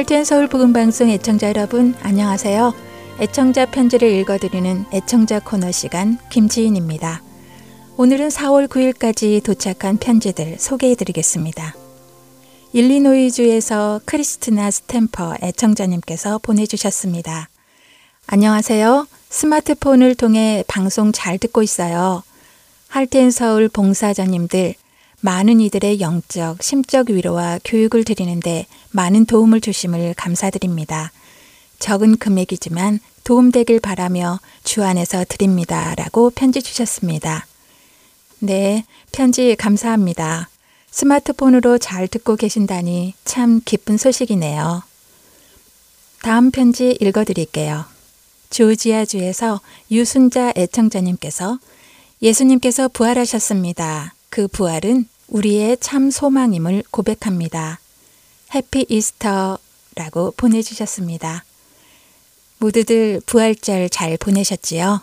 할텐 서울 복음 방송 애청자 여러분 안녕하세요. 애청자 편지를 읽어드리는 애청자 코너 시간 김지인입니다. 오늘은 4월 9일까지 도착한 편지들 소개해드리겠습니다. 일리노이주에서 크리스티나 스탬퍼 애청자님께서 보내주셨습니다. 안녕하세요. 스마트폰을 통해 방송 잘 듣고 있어요. 할텐 서울 봉사자님들 많은 이들의 영적, 심적 위로와 교육을 드리는데 많은 도움을 주심을 감사드립니다. 적은 금액이지만 도움되길 바라며 주 안에서 드립니다. 라고 편지 주셨습니다. 네, 편지 감사합니다. 스마트폰으로 잘 듣고 계신다니 참 기쁜 소식이네요. 다음 편지 읽어드릴게요. 조지아주에서 유순자 애청자님께서 예수님께서 부활하셨습니다. 그 부활은 우리의 참 소망임을 고백합니다. 해피 이스터라고 보내주셨습니다. 모두들 부활절 잘 보내셨지요?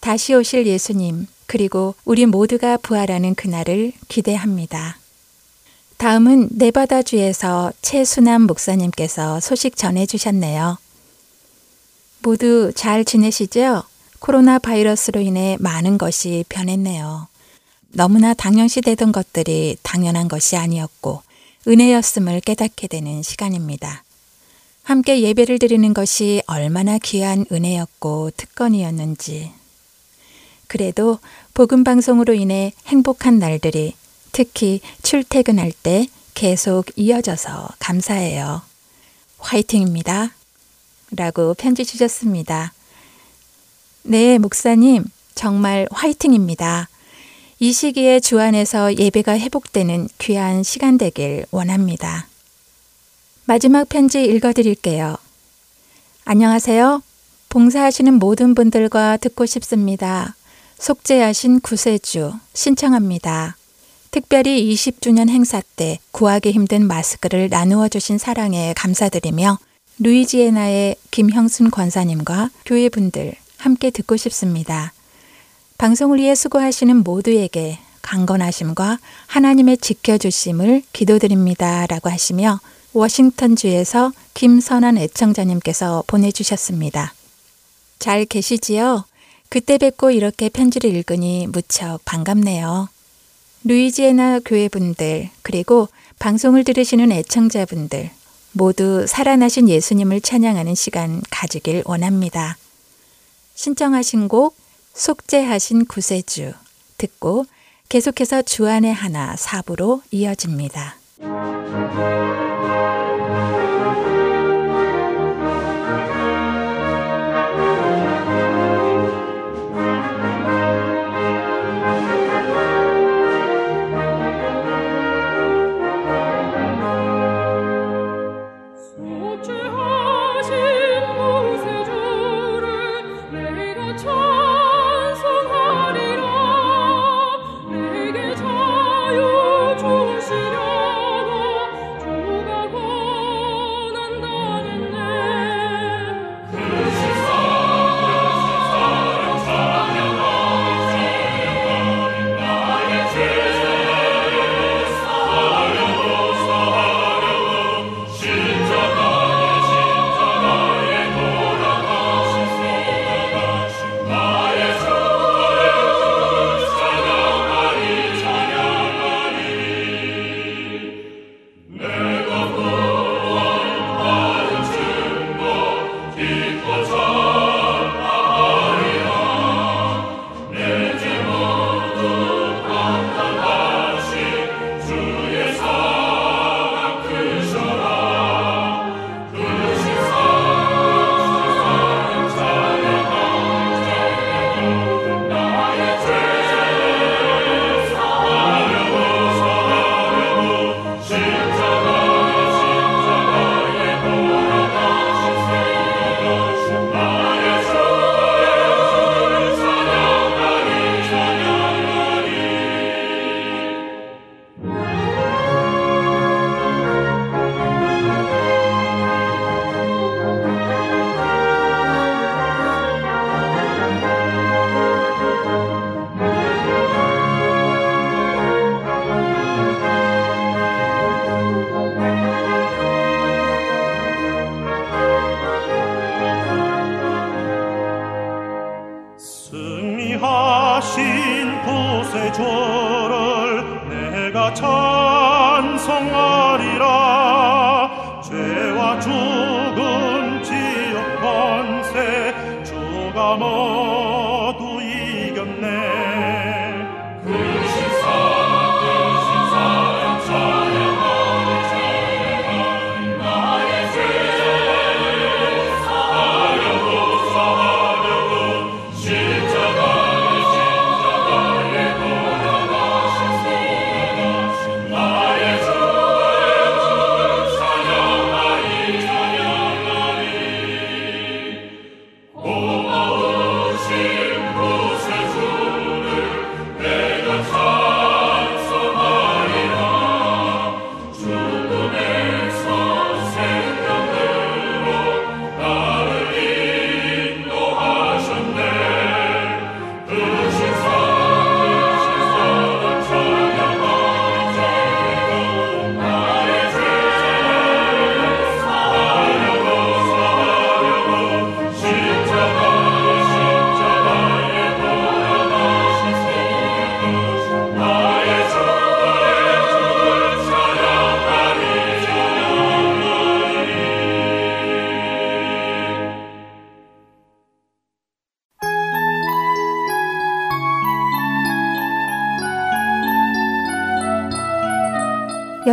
다시 오실 예수님, 그리고 우리 모두가 부활하는 그날을 기대합니다. 다음은 네바다주에서 최순남 목사님께서 소식 전해주셨네요. 모두 잘 지내시죠? 코로나 바이러스로 인해 많은 것이 변했네요. 너무나 당연시되던 것들이 당연한 것이 아니었고 은혜였음을 깨닫게 되는 시간입니다. 함께 예배를 드리는 것이 얼마나 귀한 은혜였고 특권이었는지. 그래도 복음 방송으로 인해 행복한 날들이 특히 출퇴근할 때 계속 이어져서 감사해요. 화이팅입니다. 라고 편지 주셨습니다. 네, 목사님, 정말 화이팅입니다. 이 시기에 주 안에서 예배가 회복되는 귀한 시간 되길 원합니다. 마지막 편지 읽어드릴게요. 안녕하세요. 봉사하시는 모든 분들과 듣고 싶습니다. 속죄하신 구세주 신청합니다. 특별히 20주년 행사 때 구하기 힘든 마스크를 나누어 주신 사랑에 감사드리며 루이지애나의 김형순 권사님과 교회분들 함께 듣고 싶습니다. 방송을 위해 수고하시는 모두에게 강건하심과 하나님의 지켜주심을 기도드립니다. 라고 하시며 워싱턴주에서 김선한 애청자님께서 보내주셨습니다. 잘 계시지요? 그때 뵙고 이렇게 편지를 읽으니 무척 반갑네요. 루이지애나 교회분들, 그리고 방송을 들으시는 애청자분들, 모두 살아나신 예수님을 찬양하는 시간 가지길 원합니다. 신청하신 곡 속죄하신 구세주 듣고 계속해서 주안의 하나 사부로 이어집니다.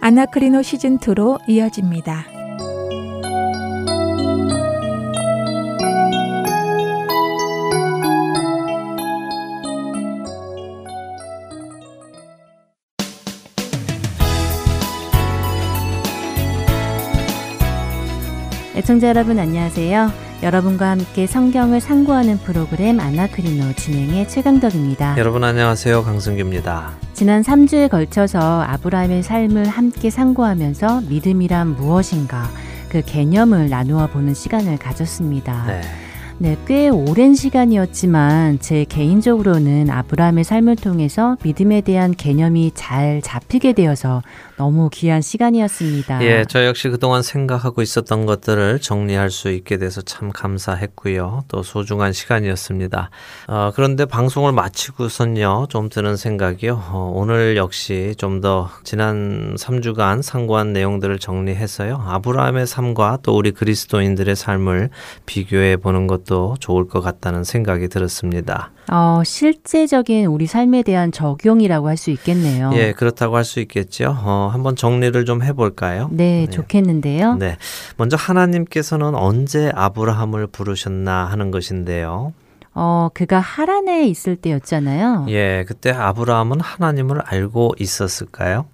아나크리노 시즌2로 이어집니다. 애청자 여러분 안녕하세요. 여러분과 함께 성경을 상고하는 프로그램 아나크리노 진행의 최강덕입니다. 여러분 안녕하세요. 강승규입니다. 지난 3주에 걸쳐서 아브라함의 삶을 함께 상고하면서 믿음이란 무엇인가 그 개념을 나누어 보는 시간을 가졌습니다. 네. 네, 꽤 오랜 시간이었지만 제 개인적으로는 아브라함의 삶을 통해서 믿음에 대한 개념이 잘 잡히게 되어서 너무 귀한 시간이었습니다. 예, 저 역시 그동안 생각하고 있었던 것들을 정리할 수 있게 돼서 참 감사했고요. 또 소중한 시간이었습니다. 어, 그런데 방송을 마치고선요, 좀 드는 생각이요. 어, 오늘 역시 좀 더 지난 3주간 상고한 내용들을 정리해서요. 아브라함의 삶과 또 우리 그리스도인들의 삶을 비교해 보는 것도 좋을 것 같다는 생각이 들었습니다. 어, 실제적인 우리 삶에 대한 적용이라고 할 수 있겠네요. 예, 그렇다고 할 수 있겠죠. 어, 한번 정리를 좀 해볼까요? 네, 네, 좋겠는데요. 네. 먼저 하나님께서는 언제 아브라함을 부르셨나 하는 것인데요. 어, 그가 하란에 있을 때였잖아요. 예, 그때 아브라함은 하나님을 알고 있었을까요?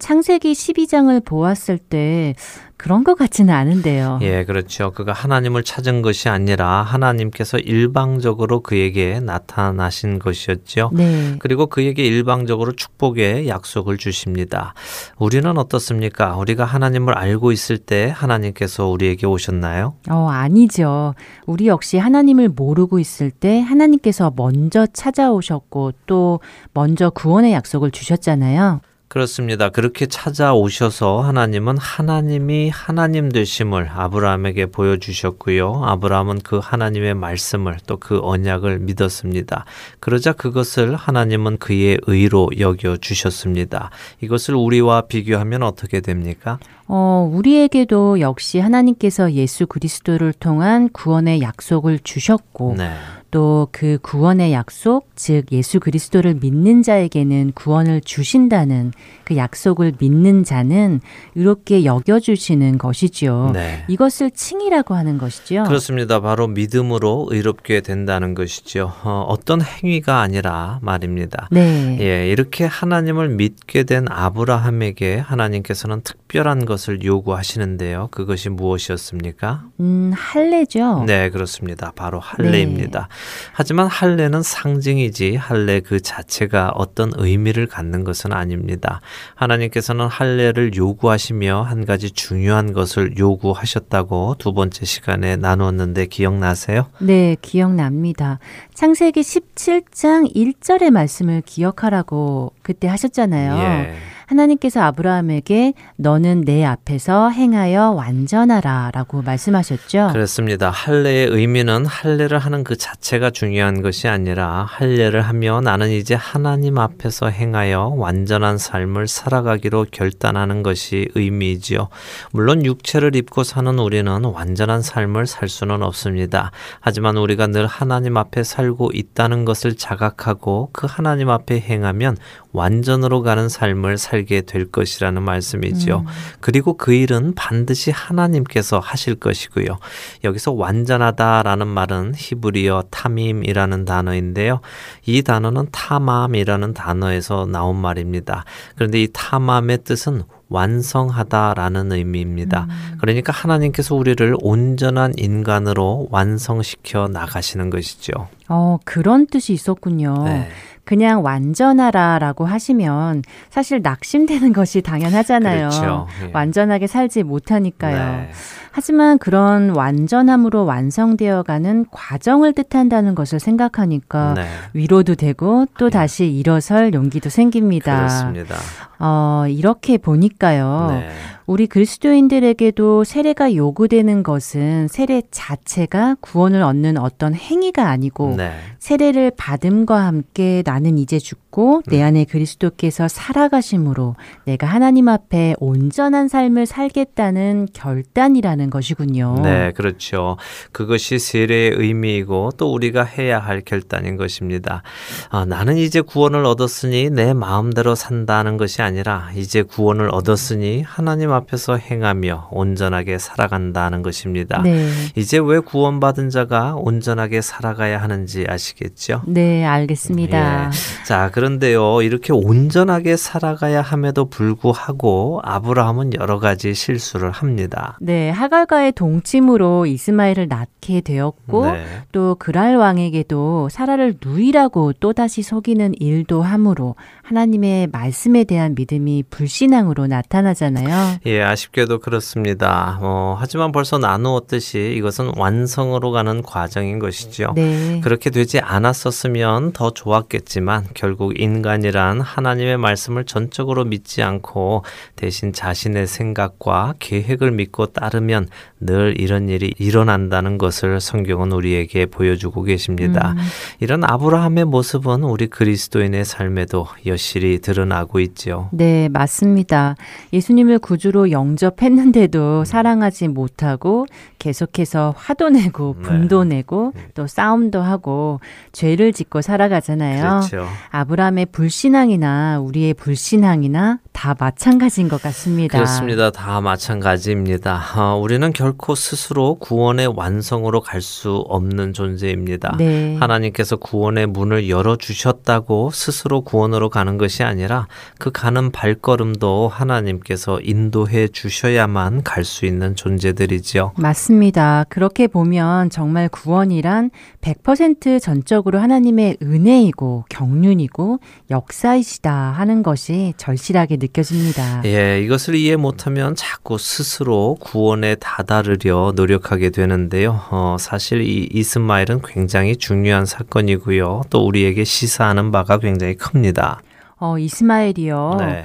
창세기 12장을 보았을 때 그런 것 같지는 않은데요. 예, 그렇죠. 그가 하나님을 찾은 것이 아니라 하나님께서 일방적으로 그에게 나타나신 것이었죠. 네. 그리고 그에게 일방적으로 축복의 약속을 주십니다. 우리는 어떻습니까? 우리가 하나님을 알고 있을 때 하나님께서 우리에게 오셨나요? 어, 아니죠. 우리 역시 하나님을 모르고 있을 때 하나님께서 먼저 찾아오셨고 또 먼저 구원의 약속을 주셨잖아요. 그렇습니다. 그렇게 찾아오셔서 하나님은 하나님이 하나님 되심을 아브라함에게 보여주셨고요. 아브라함은 그 하나님의 말씀을 또 그 언약을 믿었습니다. 그러자 그것을 하나님은 그의 의로 여겨 주셨습니다. 이것을 우리와 비교하면 어떻게 됩니까? 어, 우리에게도 역시 하나님께서 예수 그리스도를 통한 구원의 약속을 주셨고 네. 또그 구원의 약속, 즉 예수 그리스도를 믿는 자에게는 구원을 주신다는 그 약속을 믿는 자는 이렇게 여겨주시는 것이지요. 네. 이것을 칭이라고 하는 것이죠. 그렇습니다. 바로 믿음으로 의롭게 된다는 것이죠. 어, 떤 행위가 아니라 말입니다. 네. 예, 이렇게 하나님을 믿게 된 아브라함에게 하나님께서는 특별한 것을 요구하시는데요. 그것이 무엇이었습니까? 음, 할례죠. 네, 그렇습니다. 바로 할례입니다. 네. 하지만 할례는 상징이지 할례 그 자체가 어떤 의미를 갖는 것은 아닙니다. 하나님께서는 할례를 요구하시며 한 가지 중요한 것을 요구하셨다고 두 번째 시간에 나누었는데 기억나세요? 네, 기억납니다. 창세기 17장 1절의 말씀을 기억하라고 그때 하셨잖아요. 예. 하나님께서 아브라함에게 너는 내 앞에서 행하여 완전하라라고 말씀하셨죠. 그렇습니다. 할례의 의미는 할례를 하는 그 자체가 중요한 것이 아니라 할례를 하며 나는 이제 하나님 앞에서 행하여 완전한 삶을 살아가기로 결단하는 것이 의미이지요. 물론 육체를 입고 사는 우리는 완전한 삶을 살 수는 없습니다. 하지만 우리가 늘 하나님 앞에 살고 있다는 것을 자각하고 그 하나님 앞에 행하면 완전으로 가는 삶을 살게 될 것이라는 말씀이지요. 음. 그리고 그 일은 반드시 하나님께서 하실 것이고요. 여기서 완전하다라는 말은 히브리어 타밈이라는 단어인데요. 이 단어는 타맘이라는 단어에서 나온 말입니다. 그런데 이 타맘의 뜻은 완성하다라는 의미입니다. 음. 그러니까 하나님께서 우리를 온전한 인간으로 완성시켜 나가시는 것이죠. 어, 그런 뜻이 있었군요. 네. 그냥 완전하라라고 하시면 사실 낙심되는 것이 당연하잖아요. 그렇죠. 예. 완전하게 살지 못하니까요. 네. 하지만 그런 완전함으로 완성되어가는 과정을 뜻한다는 것을 생각하니까 네. 위로도 되고 또 네. 다시 일어설 용기도 생깁니다. 그렇습니다. 어, 이렇게 보니까요. 네. 우리 그리스도인들에게도 세례가 요구되는 것은 세례 자체가 구원을 얻는 어떤 행위가 아니고 네. 세례를 받음과 함께 나는 이제 죽고 내 음. 안에 그리스도께서 살아가심으로 내가 하나님 앞에 온전한 삶을 살겠다는 결단이라는 것이군요. 네, 그렇죠. 그것이 세례의 의미이고 또 우리가 해야 할 결단인 것입니다. 아, 나는 이제 구원을 얻었으니 내 마음대로 산다는 것이 아니라 이제 구원을 얻었으니 하나님 앞에서 행하며 온전하게 살아간다는 것입니다. 네. 이제 왜 구원받은 자가 온전하게 살아가야 하는지 아시겠죠? 네, 알겠습니다. 예. 자, 그런데요. 이렇게 온전하게 살아가야 함에도 불구하고 아브라함은 여러 가지 실수를 합니다. 네, 하 갈과의 동침으로 이스마엘을 낳게 되었고 네. 또 그랄 왕에게도 사라를 누이라고 또다시 속이는 일도 함으로 하나님의 말씀에 대한 믿음이 불신앙으로 나타나잖아요. 예, 아쉽게도 그렇습니다. 어, 하지만 벌써 나누었듯이 이것은 완성으로 가는 과정인 것이죠. 네. 그렇게 되지 않았었으면 더 좋았겠지만 결국 인간이란 하나님의 말씀을 전적으로 믿지 않고 대신 자신의 생각과 계획을 믿고 따르면 늘 이런 일이 일어난다는 것을 성경은 우리에게 보여주고 계십니다. 음. 이런 아브라함의 모습은 우리 그리스도인의 삶에도 여 실히 드러나고 있죠. 네, 맞습니다. 예수님을 구주로 영접했는데도 사랑하지 못하고 계속해서 화도 내고 네. 분도 네. 내고 또 싸움도 하고 죄를 짓고 살아가잖아요. 그렇죠. 아브라함의 불신앙이나 우리의 불신앙이나 다 마찬가지인 것 같습니다. 그렇습니다. 다 마찬가지입니다. 어, 우리는 결코 스스로 구원의 완성으로 갈 수 없는 존재입니다. 네. 하나님께서 구원의 문을 열어 주셨다고 스스로 구원으로 가는 것이 아니라 그 가는 발걸음도 하나님께서 인도해 주셔야만 갈 수 있는 존재들이지요. 맞습니다. 그렇게 보면 정말 구원이란 100% 전적으로 하나님의 은혜이고 경륜이고 역사이시다 하는 것이 절실하게 느껴집니다. 예, 이것을 이해 못하면 자꾸 스스로 구원에 다다르려 노력하게 되는데요. 어, 사실 이 이스마엘은 굉장히 중요한 사건이고요. 또 우리에게 시사하는 바가 굉장히 큽니다. 어, 이스마엘이요. 네.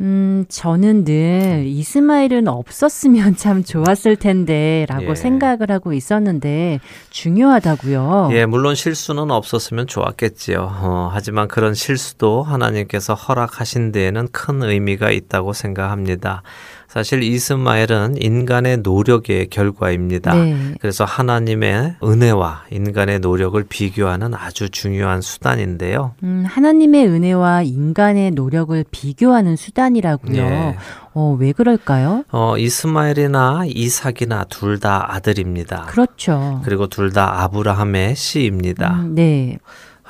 음, 저는 늘 이스마일은 없었으면 참 좋았을 텐데 라고 예. 생각을 하고 있었는데 중요하다고요. 예, 물론 실수는 없었으면 좋았겠지요. 어, 하지만 그런 실수도 하나님께서 허락하신 데에는 큰 의미가 있다고 생각합니다. 사실 이스마엘은 인간의 노력의 결과입니다. 네. 그래서 하나님의 은혜와 인간의 노력을 비교하는 아주 중요한 수단인데요. 음, 하나님의 은혜와 인간의 노력을 비교하는 수단이라고요. 네. 어, 왜 그럴까요? 어, 이스마엘이나 이삭이나 둘 다 아들입니다. 그렇죠. 그리고 둘 다 아브라함의 씨입니다. 음, 네.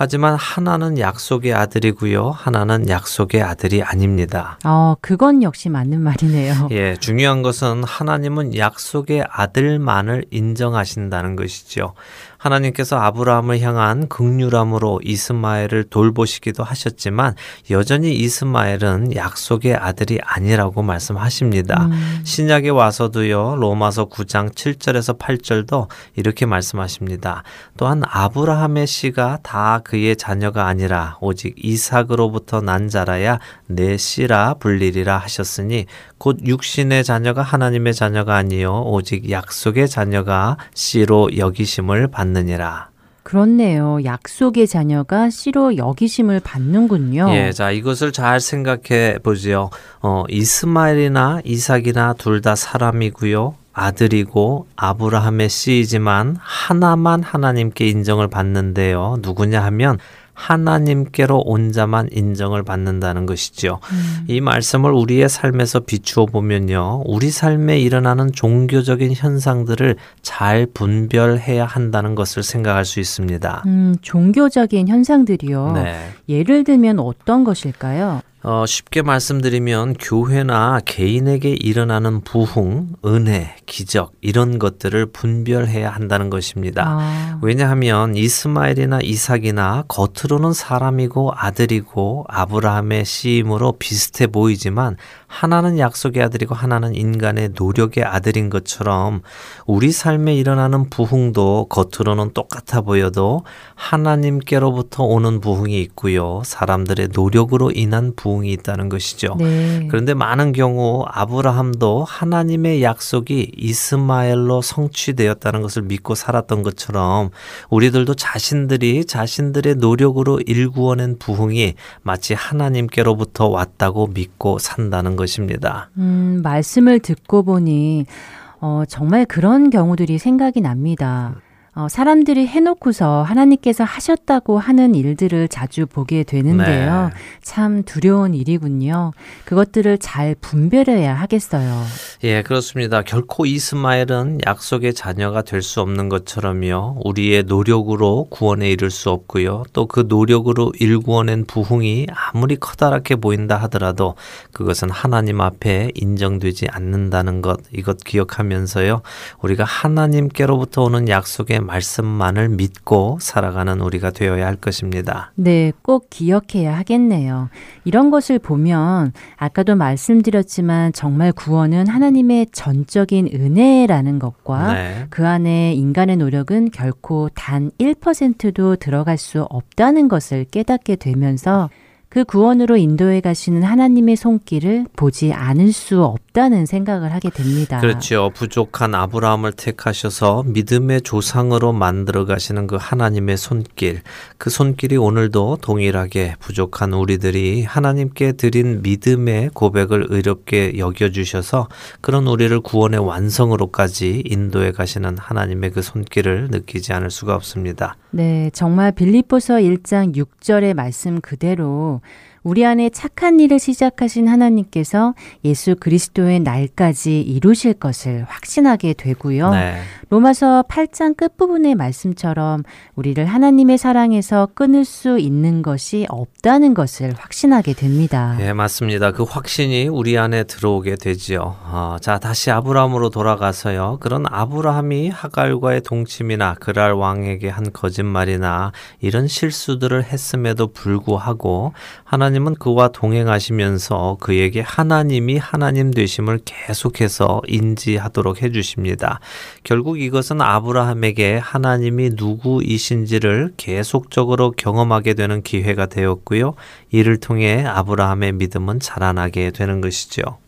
하지만 하나는 약속의 아들이고요. 하나는 약속의 아들이 아닙니다. 어, 그건 역시 맞는 말이네요. 예, 중요한 것은 하나님은 약속의 아들만을 인정하신다는 것이죠. 하나님께서 아브라함을 향한 극률함으로 이스마엘을 돌보시기도 하셨지만 여전히 이스마엘은 약속의 아들이 아니라고 말씀하십니다. 음. 신약에 와서도요. 로마서 9장 7절에서 8절도 이렇게 말씀하십니다. 또한 아브라함의 씨가 다 그의 자녀가 아니라 오직 이삭으로부터 난 자라야 내 씨라 불리리라 하셨으니 곧 육신의 자녀가 하나님의 자녀가 아니요 오직 약속의 자녀가 씨로 여기심을 받 느니라. 그렇네요. 약속의 자녀가 씨로 여기심을 받는군요. 예, 자 이것을 잘 생각해 보지요. 어, 이스마엘이나 이삭이나 둘 다 사람이고요. 아들이고 아브라함의 씨이지만 하나만 하나님께 인정을 받는데요. 누구냐 하면 하나님께로 온 자만 인정을 받는다는 것이죠. 음. 이 말씀을 우리의 삶에서 비추어 보면요. 우리 삶에 일어나는 종교적인 현상들을 잘 분별해야 한다는 것을 생각할 수 있습니다. 음, 종교적인 현상들이요. 네. 예를 들면 어떤 것일까요? 어, 쉽게 말씀드리면 교회나 개인에게 일어나는 부흥, 은혜, 기적 이런 것들을 분별해야 한다는 것입니다. 아. 왜냐하면 이스마엘이나 이삭이나 겉으로는 사람이고 아들이고 아브라함의 씨임으로 비슷해 보이지만 하나는 약속의 아들이고 하나는 인간의 노력의 아들인 것처럼 우리 삶에 일어나는 부흥도 겉으로는 똑같아 보여도 하나님께로부터 오는 부흥이 있고요. 사람들의 노력으로 인한 부흥이 있다는 것이죠. 네. 그런데 많은 경우 아브라함도 하나님의 약속이 이스마엘로 성취되었다는 것을 믿고 살았던 것처럼 우리들도 자신들이 자신들의 노력으로 일구어낸 부흥이 마치 하나님께로부터 왔다고 믿고 산다는 것입니다. 음, 말씀을 듣고 보니 어, 정말 그런 경우들이 생각이 납니다. 어, 사람들이 해놓고서 하나님께서 하셨다고 하는 일들을 자주 보게 되는데요. 네. 참 두려운 일이군요. 그것들을 잘 분별해야 하겠어요. 예, 그렇습니다. 결코 이스마엘은 약속의 자녀가 될 수 없는 것처럼요. 우리의 노력으로 구원에 이를 수 없고요. 또 그 노력으로 일구어낸 부흥이 아무리 커다랗게 보인다 하더라도 그것은 하나님 앞에 인정되지 않는다는 것, 이것 기억하면서요. 우리가 하나님께로부터 오는 약속의 말씀만을 믿고 살아가는 우리가 되어야 할 것입니다. 네, 꼭 기억해야 하겠네요. 이런 것을 보면 아까도 말씀드렸지만 정말 구원은 하나님의 전적인 은혜라는 것과 네. 그 안에 인간의 노력은 결코 단 1%도 들어갈 수 없다는 것을 깨닫게 되면서 그 구원으로 인도해 가시는 하나님의 손길을 보지 않을 수 없다는 생각을 하게 됩니다. 그렇죠. 부족한 아브라함을 택하셔서 믿음의 조상으로 만들어 가시는 그 하나님의 손길. 그 손길이 오늘도 동일하게 부족한 우리들이 하나님께 드린 믿음의 고백을 의롭게 여겨 주셔서 그런 우리를 구원의 완성으로까지 인도해 가시는 하나님의 그 손길을 느끼지 않을 수가 없습니다. 네, 정말 빌립보서 1장 6절의 말씀 그대로 우리 안에 착한 일을 시작하신 하나님께서 예수 그리스도의 날까지 이루실 것을 확신하게 되고요. 네. 로마서 8장 끝부분의 말씀처럼 우리를 하나님의 사랑에서 끊을 수 있는 것이 없다는 것을 확신하게 됩니다. 예, 맞습니다. 그 확신이 우리 안에 들어오게 되지요. 어, 자, 다시 아브라함으로 돌아가서요. 그런 아브라함이 하갈과의 동침이나 그랄 왕에게 한 거짓말이나 이런 실수들을 했음에도 불구하고 하나님 은 그와 동행하시면서 그에게 하나님이 하나님 되심을 계속해서 인지하도록 해주십니다. 결국 이것은 아브라함에게 하나님이 누구이신지를 계속적으로 경험하게 되는 기회가 되었고요. 이를 통해 아브라함의 믿음은 자라나게 되는 것이죠.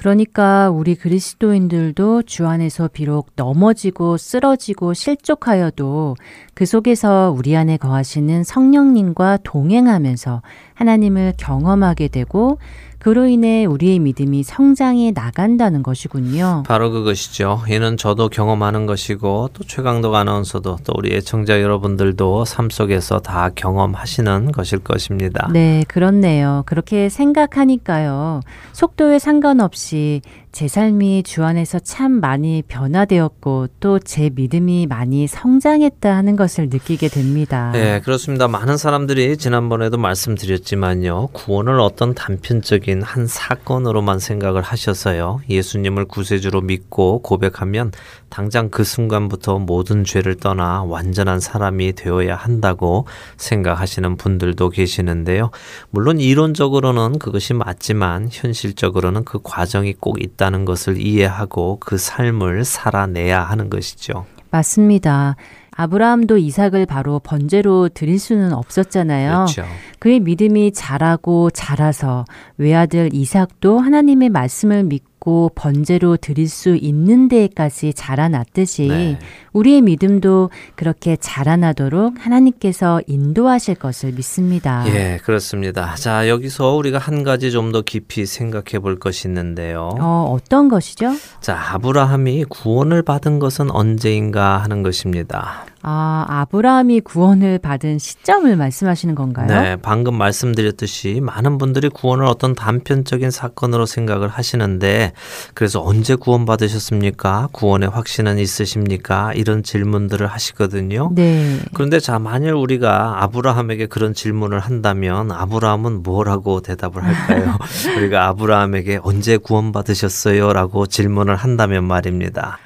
그러니까 우리 그리스도인들도 주 안에서 비록 넘어지고 쓰러지고 실족하여도 그 속에서 우리 안에 거하시는 성령님과 동행하면서 하나님을 경험하게 되고 그로 인해 우리의 믿음이 성장해 나간다는 것이군요. 바로 그것이죠. 이는 저도 경험하는 것이고 또 최강덕 아나운서도 또 우리 애청자 여러분들도 삶 속에서 다 경험하시는 것일 것입니다. 네, 그렇네요. 그렇게 생각하니까요. 속도에 상관없이 제 삶이 주 안에서 참 많이 변화되었고 또 제 믿음이 많이 성장했다 하는 것을 느끼게 됩니다. 네, 그렇습니다. 많은 사람들이 지난번에도 말씀드렸지만요. 구원을 어떤 단편적인 한 사건으로만 생각을 하셔서요. 예수님을 구세주로 믿고 고백하면 당장 그 순간부터 모든 죄를 떠나 완전한 사람이 되어야 한다고 생각하시는 분들도 계시는데요. 물론 이론적으로는 그것이 맞지만 현실적으로는 그 과정이 꼭 있다 는 것을 이해하고 그 삶을 살아내야 하는 것이죠. 맞습니다. 아브라함도 이삭을 바로 번제로 드릴 수는 없었잖아요. 그렇죠. 그의 믿음이 자라고 자라서 외아들 이삭도 하나님의 말씀을 믿고 받고 번제로 드릴 수 있는 데까지 자라났듯이 네. 우리의 믿음도 그렇게 자라나도록 하나님께서 인도하실 것을 믿습니다. 예, 그렇습니다. 자, 여기서 우리가 한 가지 좀 더 깊이 생각해 볼 것이 있는데요. 어, 어떤 것이죠? 자, 아브라함이 구원을 받은 것은 언제인가 하는 것입니다. 아, 아브라함이 구원을 받은 시점을 말씀하시는 건가요? 네, 방금 말씀드렸듯이 많은 분들이 구원을 어떤 단편적인 사건으로 생각을 하시는데 그래서 언제 구원 받으셨습니까? 구원의 확신은 있으십니까? 이런 질문들을 하시거든요. 네. 그런데 자, 만일 우리가 아브라함에게 그런 질문을 한다면 아브라함은 뭐라고 대답을 할까요? 우리가 아브라함에게 언제 구원 받으셨어요? 라고 질문을 한다면 말입니다.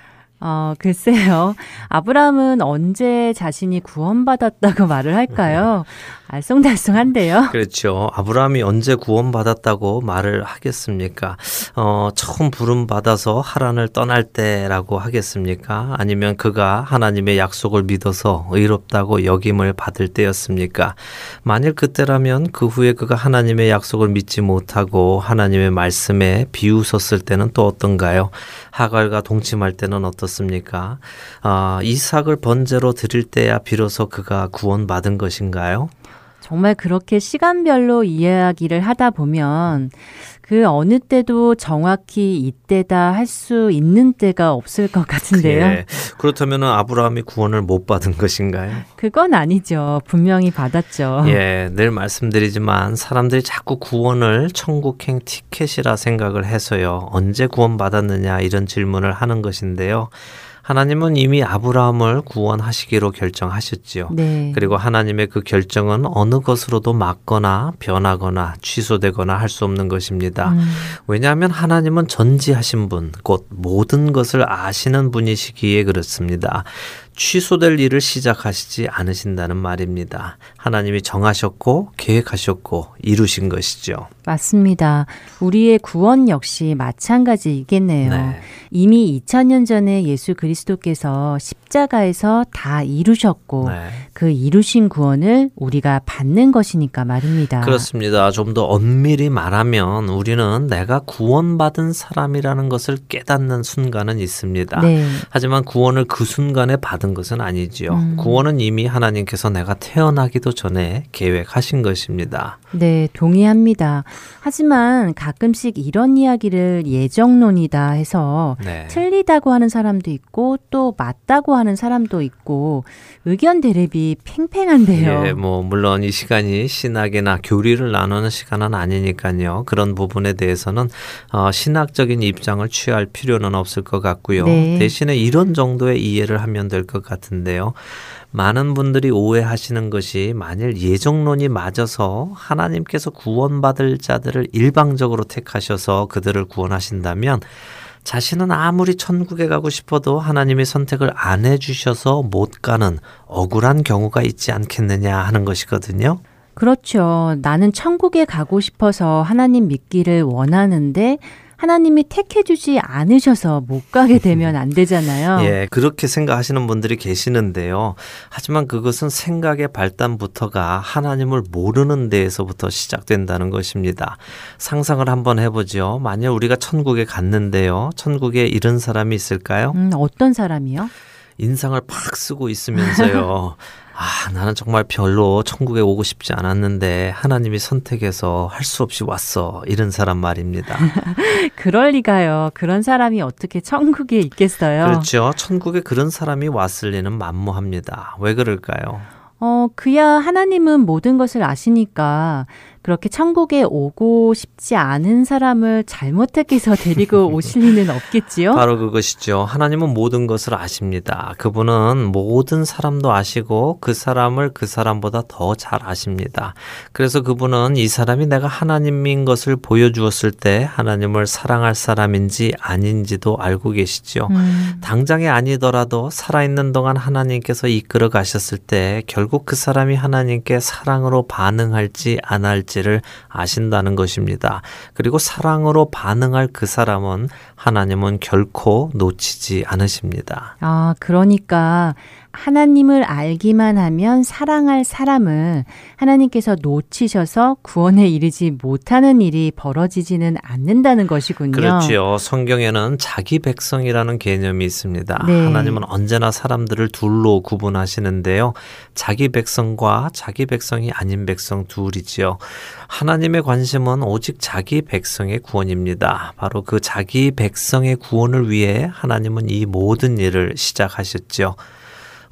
어, 글쎄요. 아브라함은 언제 자신이 구원받았다고 말을 할까요? 알쏭달쏭한데요. 그렇죠. 아브라함이 언제 구원받았다고 말을 하겠습니까? 어, 처음 부름 받아서 하란을 떠날 때라고 하겠습니까? 아니면 그가 하나님의 약속을 믿어서 의롭다고 역임을 받을 때였습니까? 만일 그때라면 그 후에 그가 하나님의 약속을 믿지 못하고 하나님의 말씀에 비웃었을 때는 또 어떤가요? 하갈과 동침할 때는 어떻습니까? 아, 이삭을 번제로 드릴 때야 비로소 그가 구원받은 것인가요? 정말 그렇게 시간별로 이야기를 하다 보면 그 어느 때도 정확히 이때다 할 수 있는 때가 없을 것 같은데요. 예. 그렇다면 아브라함이 구원을 못 받은 것인가요? 그건 아니죠. 분명히 받았죠. 예, 늘 말씀드리지만 사람들이 자꾸 구원을 천국행 티켓이라 생각을 해서요. 언제 구원 받았느냐 이런 질문을 하는 것인데요. 하나님은 이미 아브라함을 구원하시기로 결정하셨지요. 네. 그리고 하나님의 그 결정은 어느 것으로도 막거나 변하거나 취소되거나 할 수 없는 것입니다. 음. 왜냐하면 하나님은 전지하신 분, 곧 모든 것을 아시는 분이시기에 그렇습니다. 취소될 일을 시작하시지 않으신다는 말입니다. 하나님이 정하셨고 계획하셨고 이루신 것이죠. 맞습니다. 우리의 구원 역시 마찬가지이겠네요. 네. 이미 2000년 전에 예수 그리스도께서 십자가에서 다 이루셨고 네. 그 이루신 구원을 우리가 받는 것이니까 말입니다. 그렇습니다. 좀 더 엄밀히 말하면 우리는 내가 구원받은 사람이라는 것을 깨닫는 순간은 있습니다. 네. 하지만 구원을 그 순간에 받은 것은 아니지요. 음. 구원은 이미 하나님께서 내가 태어나기도 전에 계획하신 것입니다. 네, 동의합니다. 하지만 가끔씩 이런 이야기를 예정론이다 해서 네. 틀리다고 하는 사람도 있고 또 맞다고 하는 사람도 있고 의견 대립이 팽팽한데요. 예, 뭐 물론 이 시간이 신학이나 교리를 나누는 시간은 아니니까요. 그런 부분에 대해서는 어, 신학적인 입장을 취할 필요는 없을 것 같고요. 네. 대신에 이런 정도의 이해를 하면 될 것 같은데요. 많은 분들이 오해하시는 것이 만일 예정론이 맞아서 하나님께서 구원받을 자들을 일방적으로 택하셔서 그들을 구원하신다면 자신은 아무리 천국에 가고 싶어도 하나님의 선택을 안 해주셔서 못 가는 억울한 경우가 있지 않겠느냐 하는 것이거든요. 그렇죠. 나는 천국에 가고 싶어서 하나님 믿기를 원하는데 하나님이 택해주지 않으셔서 못 가게 되면 안 되잖아요. 예, 그렇게 생각하시는 분들이 계시는데요. 하지만 그것은 생각의 발단부터가 하나님을 모르는 데에서부터 시작된다는 것입니다. 상상을 한번 해보죠. 만약 우리가 천국에 갔는데요. 천국에 이런 사람이 있을까요? 음, 어떤 사람이요? 인상을 팍 쓰고 있으면서요. 아, 나는 정말 별로 천국에 오고 싶지 않았는데 하나님이 선택해서 할 수 없이 왔어. 이런 사람 말입니다. 그럴 리가요. 그런 사람이 어떻게 천국에 있겠어요? 그렇죠. 천국에 그런 사람이 왔을 리는 만무합니다. 왜 그럴까요? 어, 그야 하나님은 모든 것을 아시니까 그렇게 천국에 오고 싶지 않은 사람을 잘못했기서 데리고 오실 리는 없겠지요? 바로 그것이죠. 하나님은 모든 것을 아십니다. 그분은 모든 사람도 아시고 그 사람을 그 사람보다 더 잘 아십니다. 그래서 그분은 이 사람이 내가 하나님인 것을 보여주었을 때 하나님을 사랑할 사람인지 아닌지도 알고 계시죠. 음. 당장에 아니더라도 살아있는 동안 하나님께서 이끌어 가셨을 때 결국 그 사람이 하나님께 사랑으로 반응할지 안 할지 를 아신다는 것입니다. 그리고 사랑으로 반응할 그 사람은 하나님은 결코 놓치지 않으십니다. 아, 그러니까 하나님을 알기만 하면 사랑할 사람을 하나님께서 놓치셔서 구원에 이르지 못하는 일이 벌어지지는 않는다는 것이군요. 그렇죠. 성경에는 자기 백성이라는 개념이 있습니다. 네. 하나님은 언제나 사람들을 둘로 구분하시는데요. 자기 백성과 자기 백성이 아닌 백성 둘이지요. 하나님의 관심은 오직 자기 백성의 구원입니다. 바로 그 자기 백성의 구원을 위해 하나님은 이 모든 일을 시작하셨죠.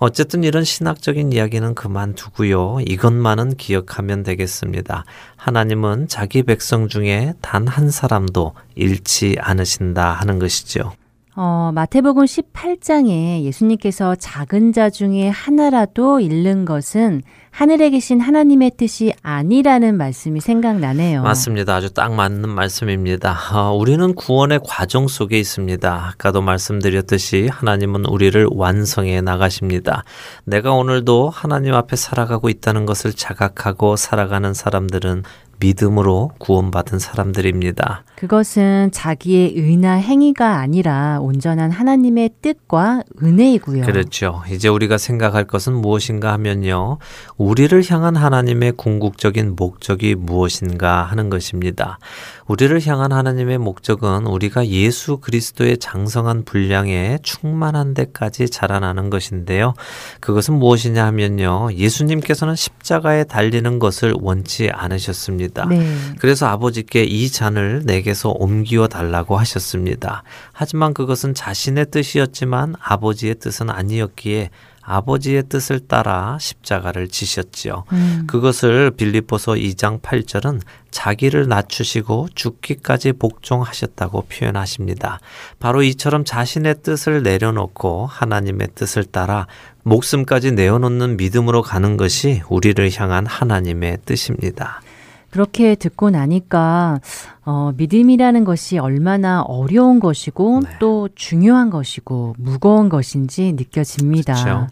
어쨌든 이런 신학적인 이야기는 그만두고요. 이것만은 기억하면 되겠습니다. 하나님은 자기 백성 중에 단 한 사람도 잃지 않으신다 하는 것이죠. 어, 마태복음 18장에 예수님께서 작은 자 중에 하나라도 잃는 것은 하늘에 계신 하나님의 뜻이 아니라는 말씀이 생각나네요. 맞습니다. 아주 딱 맞는 말씀입니다. 어, 우리는 구원의 과정 속에 있습니다. 아까도 말씀드렸듯이 하나님은 우리를 완성해 나가십니다. 내가 오늘도 하나님 앞에 살아가고 있다는 것을 자각하고 살아가는 사람들은 믿음으로 구원받은 사람들입니다. 그것은 자기의 의나 행위가 아니라 온전한 하나님의 뜻과 은혜이고요. 그렇죠. 이제 우리가 생각할 것은 무엇인가 하면요. 우리를 향한 하나님의 궁극적인 목적이 무엇인가 하는 것입니다. 우리를 향한 하나님의 목적은 우리가 예수 그리스도의 장성한 분량에 충만한 데까지 자라나는 것인데요. 그것은 무엇이냐 하면요. 예수님께서는 십자가에 달리는 것을 원치 않으셨습니다. 네. 그래서 아버지께 이 잔을 내게 서 옮기어 달라고 하셨습니다. 하지만 그것은 자신의 뜻이었지만 아버지의 뜻은 아니었기에 아버지의 뜻을 따라 십자가를 지셨지요. 음. 그것을 빌립보서 2장 8절은 자기를 낮추시고 죽기까지 복종하셨다고 표현하십니다. 바로 이처럼 자신의 뜻을 내려놓고 하나님의 뜻을 따라 목숨까지 내어놓는 믿음으로 가는 것이 우리를 향한 하나님의 뜻입니다. 그렇게 듣고 나니까 어, 믿음이라는 것이 얼마나 어려운 것이고 네. 또 중요한 것이고 무거운 것인지 느껴집니다. 그렇죠.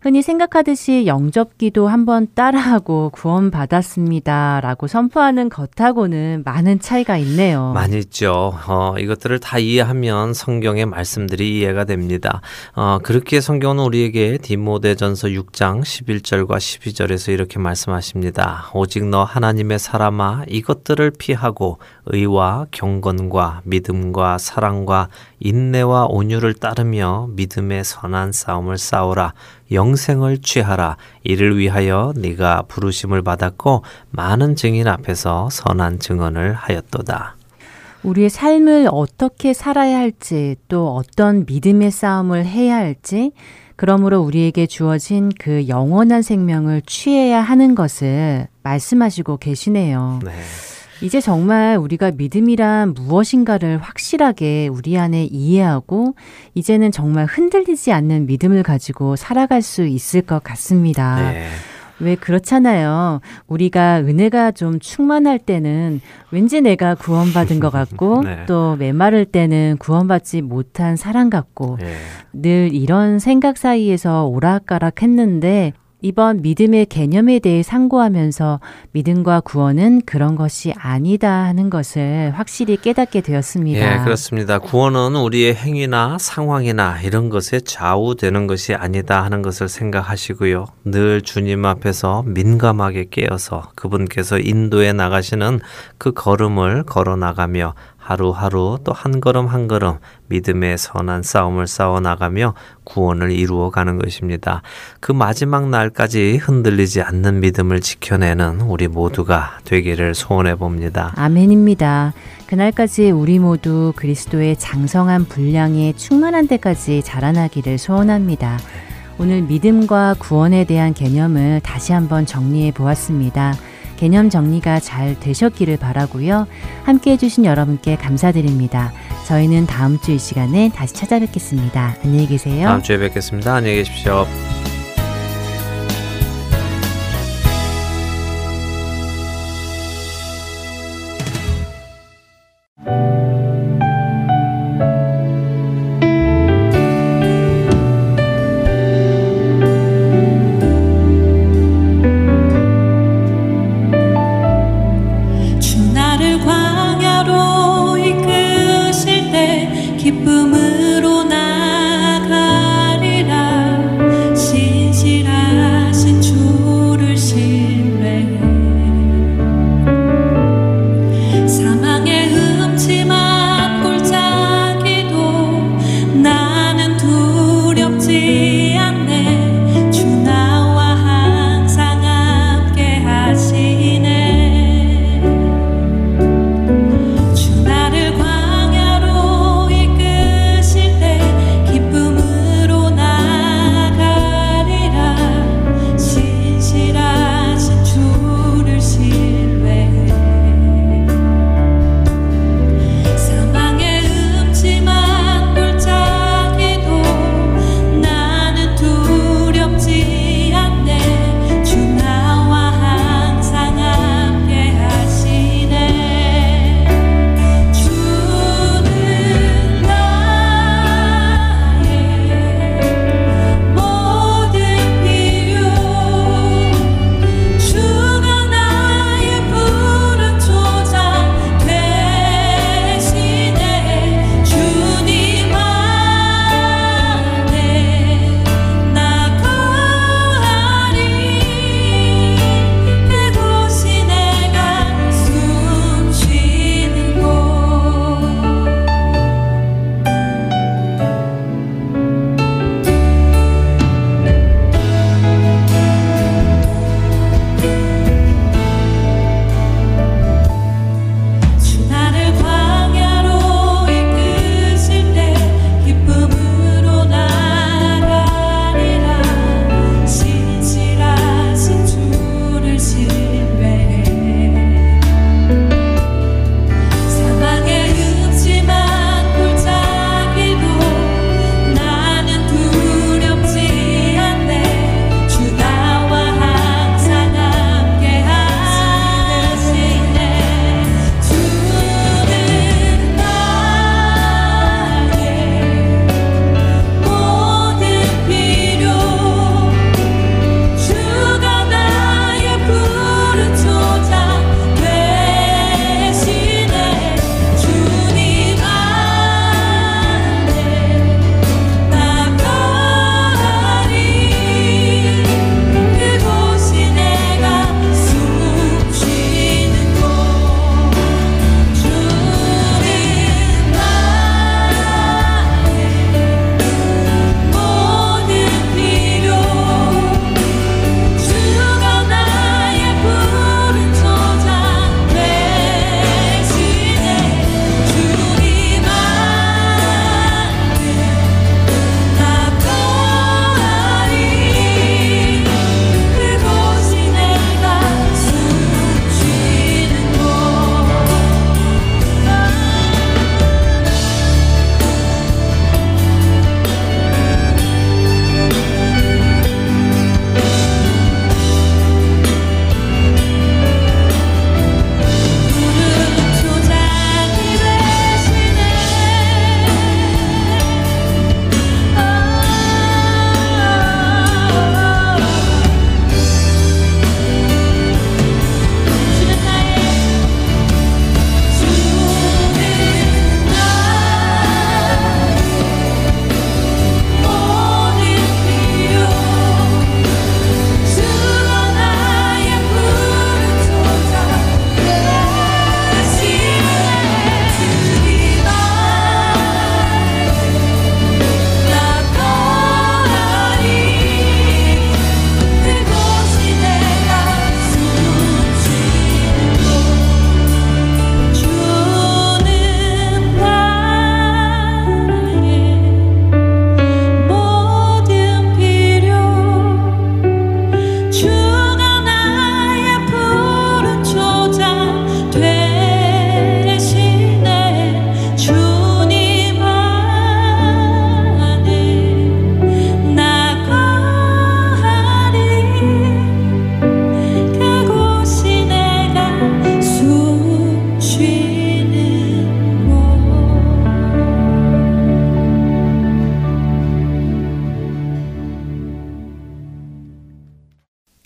흔히 생각하듯이 영접기도 한번 따라하고 구원받았습니다. 라고 선포하는 것하고는 많은 차이가 있네요. 많이 있죠. 어, 이것들을 다 이해하면 성경의 말씀들이 이해가 됩니다. 어, 그렇게 성경은 우리에게 디모데전서 6장 11절과 12절에서 이렇게 말씀하십니다. 오직 너 하나님의 사람아 이것들을 피하고 의와 경건과 믿음과 사랑과 인내와 온유를 따르며 믿음의 선한 싸움을 싸우라. 영생을 취하라 이를 위하여 네가 부르심을 받았고 많은 증인 앞에서 선한 증언을 하였도다. 우리의 삶을 어떻게 살아야 할지 또 어떤 믿음의 싸움을 해야 할지 그러므로 우리에게 주어진 그 영원한 생명을 취해야 하는 것을 말씀하시고 계시네요. 네. 이제 정말 우리가 믿음이란 무엇인가를 확실하게 우리 안에 이해하고 이제는 정말 흔들리지 않는 믿음을 가지고 살아갈 수 있을 것 같습니다. 네. 왜 그렇잖아요. 우리가 은혜가 좀 충만할 때는 왠지 내가 구원받은 것 같고 네. 또 메마를 때는 구원받지 못한 사람 같고 네. 늘 이런 생각 사이에서 오락가락 했는데 이번 믿음의 개념에 대해 상고하면서 믿음과 구원은 그런 것이 아니다 하는 것을 확실히 깨닫게 되었습니다. 예, 그렇습니다. 구원은 우리의 행위나 상황이나 이런 것에 좌우되는 것이 아니다 하는 것을 생각하시고요. 늘 주님 앞에서 민감하게 깨어서 그분께서 인도해 나가시는 그 걸음을 걸어 나가며 하루하루 또 한 걸음 한 걸음 믿음의 선한 싸움을 싸워 나가며 구원을 이루어 가는 것입니다. 그 마지막 날까지 흔들리지 않는 믿음을 지켜내는 우리 모두가 되기를 소원해 봅니다. 아멘입니다. 그날까지 우리 모두 그리스도의 장성한 분량에 충만한 데까지 자라나기를 소원합니다. 오늘 믿음과 구원에 대한 개념을 다시 한번 정리해 보았습니다. 개념 정리가 잘 되셨기를 바라고요. 함께 해주신 여러분께 감사드립니다. 저희는 다음 주 이 시간에 다시 찾아뵙겠습니다. 안녕히 계세요. 다음 주에 뵙겠습니다. 안녕히 계십시오.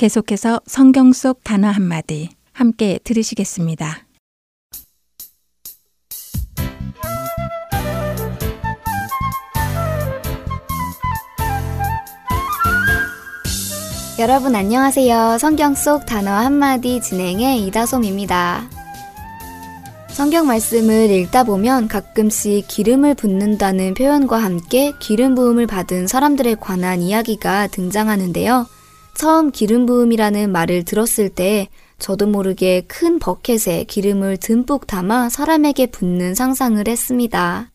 계속해서 성경 속 단어 한마디 함께 들으시겠습니다. 여러분 안녕하세요. 성경 속 단어 한마디 진행의 이다솜입니다. 성경 말씀을 읽다 보면 가끔씩 기름을 붓는다는 표현과 함께 기름 부음을 받은 사람들에 관한 이야기가 등장하는데요. 처음 기름 부음이라는 말을 들었을 때 저도 모르게 큰 버켓에 기름을 듬뿍 담아 사람에게 붓는 상상을 했습니다.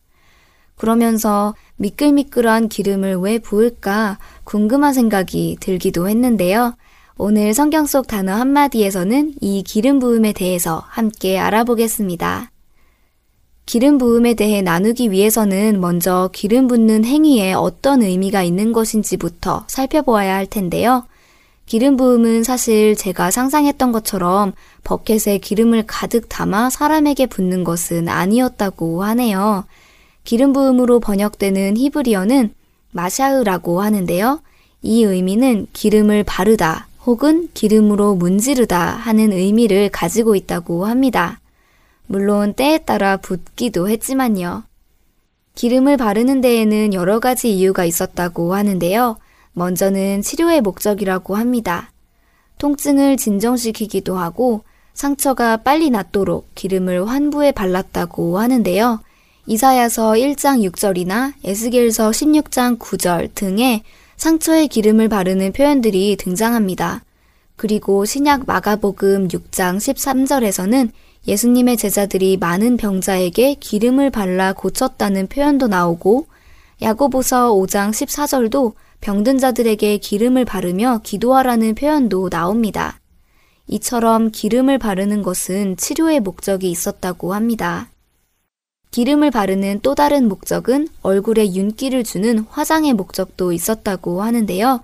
그러면서 미끌미끌한 기름을 왜 부을까 궁금한 생각이 들기도 했는데요. 오늘 성경 속 단어 한마디에서는 이 기름 부음에 대해서 함께 알아보겠습니다. 기름 부음에 대해 나누기 위해서는 먼저 기름 붓는 행위에 어떤 의미가 있는 것인지부터 살펴보아야 할 텐데요. 기름 부음은 사실 제가 상상했던 것처럼 버켓에 기름을 가득 담아 사람에게 붓는 것은 아니었다고 하네요. 기름 부음으로 번역되는 히브리어는 마샤으라고 하는데요. 이 의미는 기름을 바르다 혹은 기름으로 문지르다 하는 의미를 가지고 있다고 합니다. 물론 때에 따라 붓기도 했지만요. 기름을 바르는 데에는 여러 가지 이유가 있었다고 하는데요. 먼저는 치료의 목적이라고 합니다. 통증을 진정시키기도 하고 상처가 빨리 낫도록 기름을 환부에 발랐다고 하는데요. 이사야서 1장 6절이나 에스겔서 16장 9절 등의 상처에 기름을 바르는 표현들이 등장합니다. 그리고 신약 마가복음 6장 13절에서는 예수님의 제자들이 많은 병자에게 기름을 발라 고쳤다는 표현도 나오고 야고보서 5장 14절도 병든 자들에게 기름을 바르며 기도하라는 표현도 나옵니다. 이처럼 기름을 바르는 것은 치료의 목적이 있었다고 합니다. 기름을 바르는 또 다른 목적은 얼굴에 윤기를 주는 화장의 목적도 있었다고 하는데요.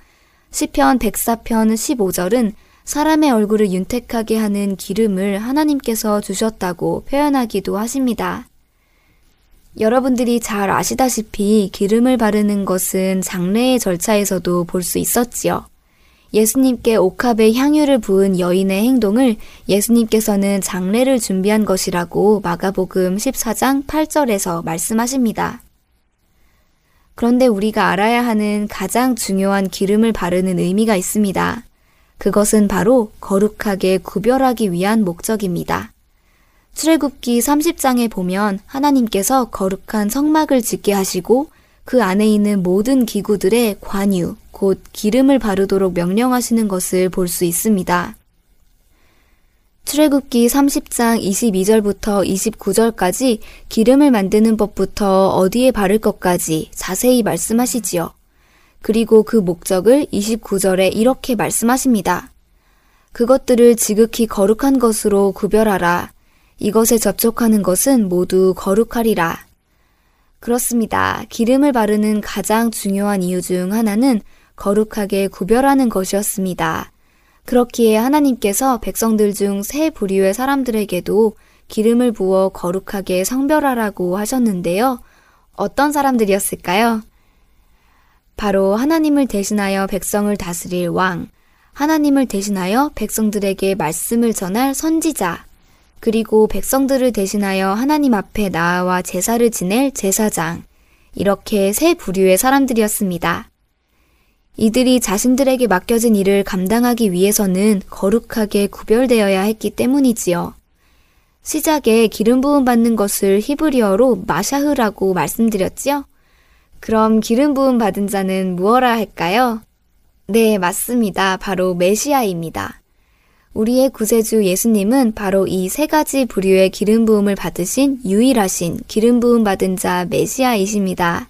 시편 104편 15절은 사람의 얼굴을 윤택하게 하는 기름을 하나님께서 주셨다고 표현하기도 하십니다. 여러분들이 잘 아시다시피 기름을 바르는 것은 장례의 절차에서도 볼 수 있었지요. 예수님께 옥합에 향유를 부은 여인의 행동을 예수님께서는 장례를 준비한 것이라고 마가복음 14장 8절에서 말씀하십니다. 그런데 우리가 알아야 하는 가장 중요한 기름을 바르는 의미가 있습니다. 그것은 바로 거룩하게 구별하기 위한 목적입니다. 출애굽기 30장에 보면 하나님께서 거룩한 성막을 짓게 하시고 그 안에 있는 모든 기구들의 관유, 곧 기름을 바르도록 명령하시는 것을 볼 수 있습니다. 출애굽기 30장 22절부터 29절까지 기름을 만드는 법부터 어디에 바를 것까지 자세히 말씀하시지요. 그리고 그 목적을 29절에 이렇게 말씀하십니다. 그것들을 지극히 거룩한 것으로 구별하라. 이것에 접촉하는 것은 모두 거룩하리라. 그렇습니다. 기름을 바르는 가장 중요한 이유 중 하나는 거룩하게 구별하는 것이었습니다. 그렇기에 하나님께서 백성들 중 세 부류의 사람들에게도 기름을 부어 거룩하게 성별하라고 하셨는데요. 어떤 사람들이었을까요? 바로 하나님을 대신하여 백성을 다스릴 왕, 하나님을 대신하여 백성들에게 말씀을 전할 선지자, 그리고 백성들을 대신하여 하나님 앞에 나아와 제사를 지낼 제사장, 이렇게 세 부류의 사람들이었습니다. 이들이 자신들에게 맡겨진 일을 감당하기 위해서는 거룩하게 구별되어야 했기 때문이지요. 시작에 기름 부음 받는 것을 히브리어로 마샤흐라고 말씀드렸지요? 그럼 기름 부음 받은 자는 무엇라 할까요? 네, 맞습니다. 바로 메시아입니다. 우리의 구세주 예수님은 바로 이 세 가지 부류의 기름 부음을 받으신 유일하신 기름 부음 받은 자 메시아이십니다.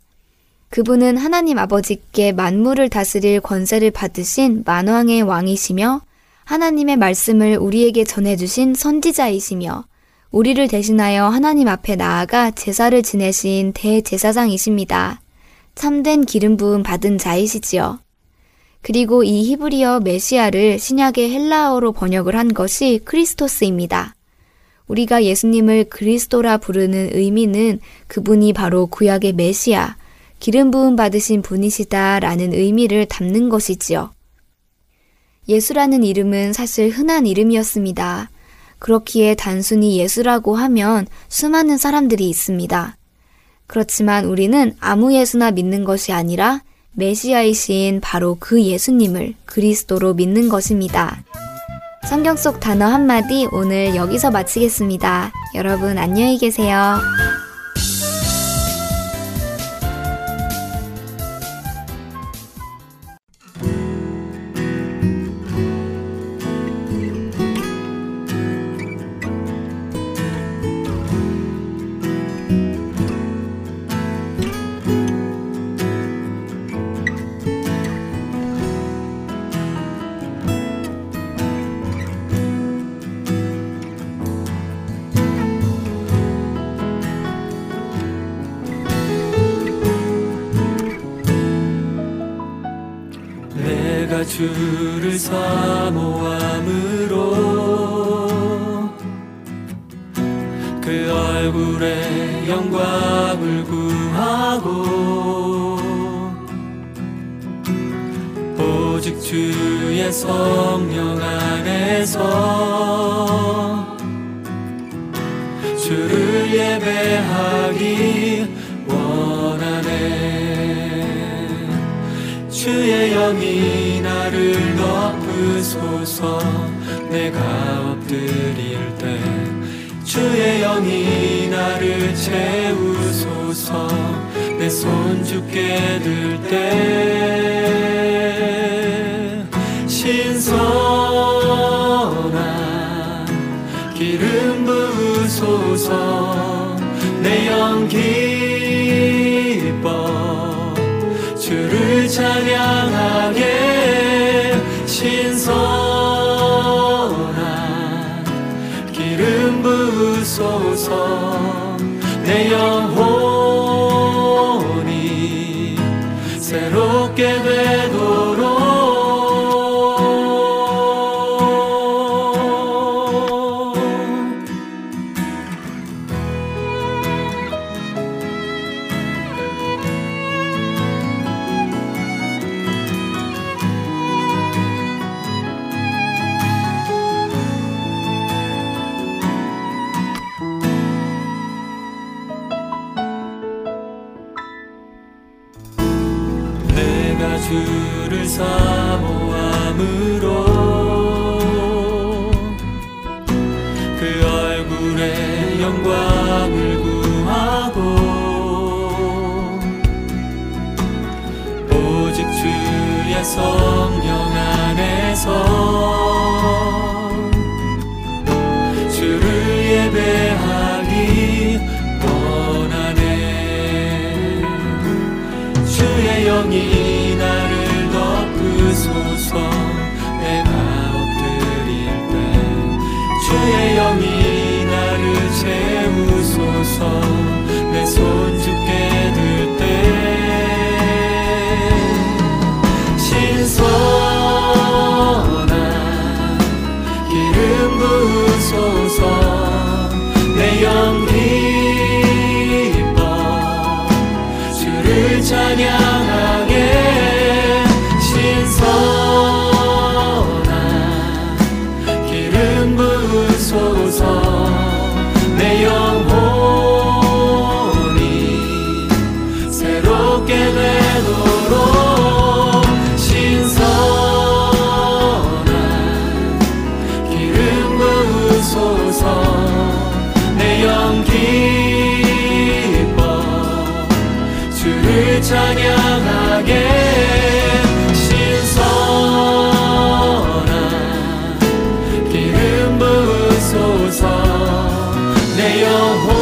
그분은 하나님 아버지께 만물을 다스릴 권세를 받으신 만왕의 왕이시며 하나님의 말씀을 우리에게 전해주신 선지자이시며 우리를 대신하여 하나님 앞에 나아가 제사를 지내신 대제사장이십니다. 참된 기름 부음 받은 자이시지요. 그리고 이 히브리어 메시아를 신약의 헬라어로 번역을 한 것이 크리스토스입니다. 우리가 예수님을 그리스도라 부르는 의미는 그분이 바로 구약의 메시아, 기름 부음 받으신 분이시다라는 의미를 담는 것이지요. 예수라는 이름은 사실 흔한 이름이었습니다. 그렇기에 단순히 예수라고 하면 수많은 사람들이 있습니다. 그렇지만 우리는 아무 예수나 믿는 것이 아니라 메시아이신 바로 그 예수님을 그리스도로 믿는 것입니다. 성경 속 단어 한마디 오늘 여기서 마치겠습니다. 여러분 안녕히 계세요. 주를 사모함으로 그 얼굴의 영광을 구하고 오직 주의 성령 안에서 주를 예배하기 원하네. 주의 영이 나를 덮으소서. 내가 엎드릴 때 주의 영이 나를 채우소서. 내손 주께 들때 신선한 기름 부으소서. 내 영 기뻐. 주를 찬양하게 기름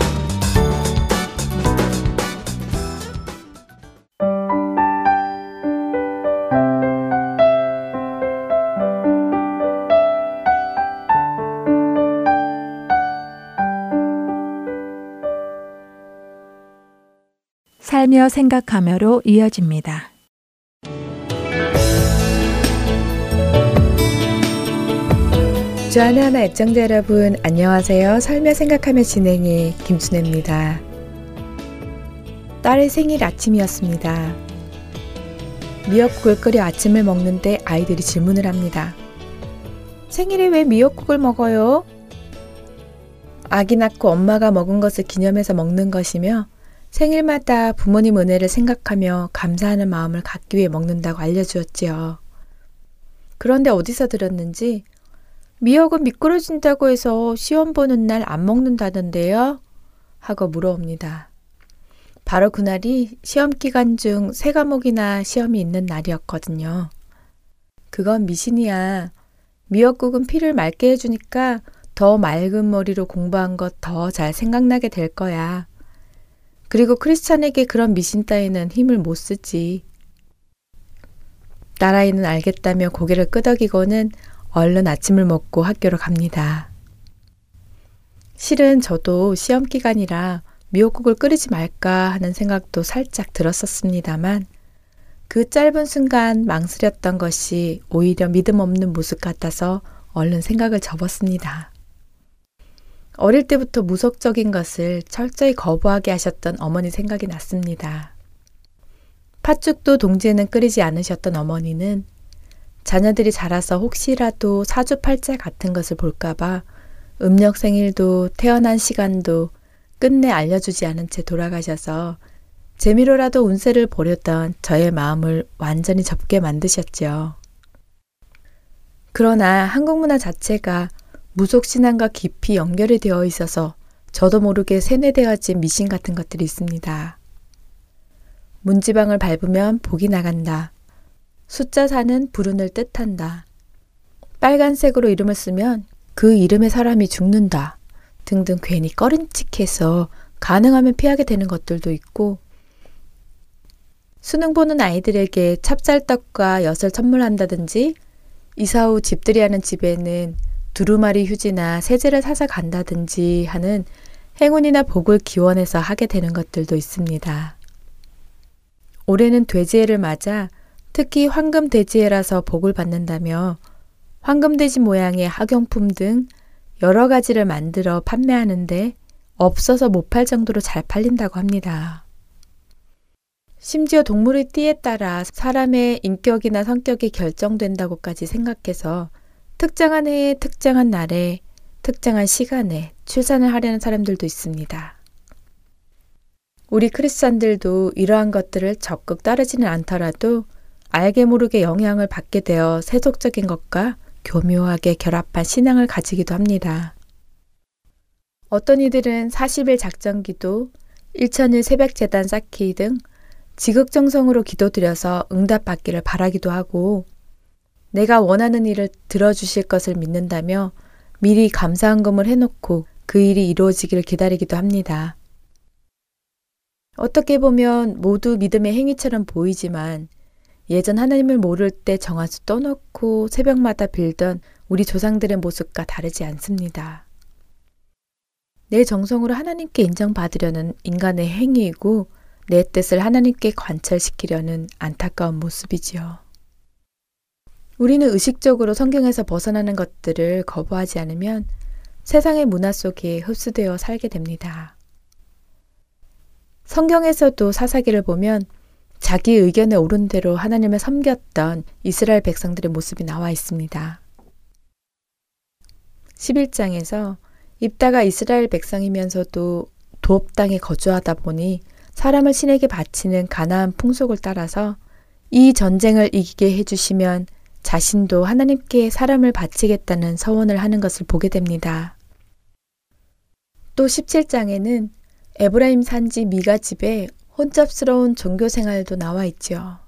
살며 생각하며로 이어집니다. 주안의 하나 애청자 여러분 안녕하세요. 살며 생각하며 진행의 김순혜입니다. 딸의 생일 아침이었습니다. 미역국을 끓여 아침을 먹는데 아이들이 질문을 합니다. 생일에 왜 미역국을 먹어요? 아기 낳고 엄마가 먹은 것을 기념해서 먹는 것이며 생일마다 부모님 은혜를 생각하며 감사하는 마음을 갖기 위해 먹는다고 알려주었지요. 그런데 어디서 들었는지 미역은 미끄러진다고 해서 시험 보는 날 안 먹는다던데요? 하고 물어옵니다. 바로 그날이 시험 기간 중 세 과목이나 시험이 있는 날이었거든요. 그건 미신이야. 미역국은 피를 맑게 해주니까 더 맑은 머리로 공부한 것 더 잘 생각나게 될 거야. 그리고 크리스찬에게 그런 미신 따위는 힘을 못 쓰지. 딸아이는 알겠다며 고개를 끄덕이고는 얼른 아침을 먹고 학교로 갑니다. 실은 저도 시험 기간이라 미역국을 끓이지 말까 하는 생각도 살짝 들었었습니다만 그 짧은 순간 망설였던 것이 오히려 믿음 없는 모습 같아서 얼른 생각을 접었습니다. 어릴 때부터 무속적인 것을 철저히 거부하게 하셨던 어머니 생각이 났습니다. 팥죽도 동지에는 끓이지 않으셨던 어머니는 자녀들이 자라서 혹시라도 사주팔자 같은 것을 볼까봐 음력 생일도 태어난 시간도 끝내 알려주지 않은 채 돌아가셔서 재미로라도 운세를 보렸던 저의 마음을 완전히 접게 만드셨죠. 그러나 한국 문화 자체가 무속신앙과 깊이 연결이 되어 있어서 저도 모르게 세뇌되어진 미신 같은 것들이 있습니다. 문지방을 밟으면 복이 나간다. 숫자 4는 불운을 뜻한다. 빨간색으로 이름을 쓰면 그 이름의 사람이 죽는다. 등등 괜히 꺼림칙해서 가능하면 피하게 되는 것들도 있고 수능 보는 아이들에게 찹쌀떡과 엿을 선물한다든지 이사 후 집들이 하는 집에는 두루마리 휴지나 세제를 사서 간다든지 하는 행운이나 복을 기원해서 하게 되는 것들도 있습니다. 올해는 돼지해를 맞아 특히 황금 돼지해라서 복을 받는다며 황금 돼지 모양의 학용품 등 여러 가지를 만들어 판매하는데 없어서 못 팔 정도로 잘 팔린다고 합니다. 심지어 동물의 띠에 따라 사람의 인격이나 성격이 결정된다고까지 생각해서 특정한 해에 특정한 날에 특정한 시간에 출산을 하려는 사람들도 있습니다. 우리 크리스찬들도 이러한 것들을 적극 따르지는 않더라도 알게 모르게 영향을 받게 되어 세속적인 것과 교묘하게 결합한 신앙을 가지기도 합니다. 어떤 이들은 40일 작전 기도, 1천일 새벽 재단 쌓기 등 지극정성으로 기도드려서 응답받기를 바라기도 하고 내가 원하는 일을 들어주실 것을 믿는다며 미리 감사한금을 해놓고 그 일이 이루어지기를 기다리기도 합니다. 어떻게 보면 모두 믿음의 행위처럼 보이지만 예전 하나님을 모를 때 정화수 떠놓고 새벽마다 빌던 우리 조상들의 모습과 다르지 않습니다. 내 정성으로 하나님께 인정받으려는 인간의 행위이고 내 뜻을 하나님께 관철시키려는 안타까운 모습이지요. 우리는 의식적으로 성경에서 벗어나는 것들을 거부하지 않으면 세상의 문화 속에 흡수되어 살게 됩니다. 성경에서도 사사기를 보면 자기 의견에 옳은 대로 하나님을 섬겼던 이스라엘 백성들의 모습이 나와 있습니다. 11장에서 입다가 이스라엘 백성이면서도 도업 땅에 거주하다 보니 사람을 신에게 바치는 가나안 풍속을 따라서 이 전쟁을 이기게 해주시면 자신도 하나님께 사람을 바치겠다는 서원을 하는 것을 보게 됩니다. 또 17장에는 에브라임 산지 미가 집에 혼잡스러운 종교 생활도 나와 있지요.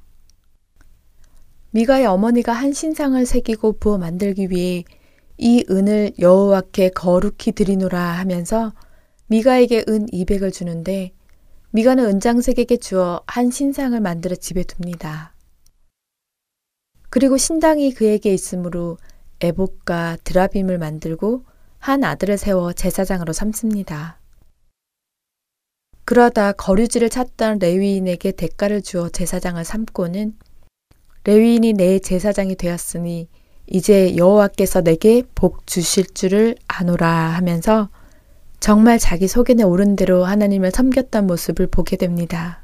미가의 어머니가 한 신상을 새기고 부어 만들기 위해 이 은을 여호와께 거룩히 드리노라 하면서 미가에게 은 200을 주는데 미가는 은장색에게 주어 한 신상을 만들어 집에 둡니다. 그리고 신당이 그에게 있으므로 에복과 드라빔을 만들고 한 아들을 세워 제사장으로 삼습니다. 그러다 거류지를 찾던 레위인에게 대가를 주어 제사장을 삼고는 레위인이 내 제사장이 되었으니 이제 여호와께서 내게 복 주실 줄을 아노라 하면서 정말 자기 소견에 오른 대로 하나님을 섬겼던 모습을 보게 됩니다.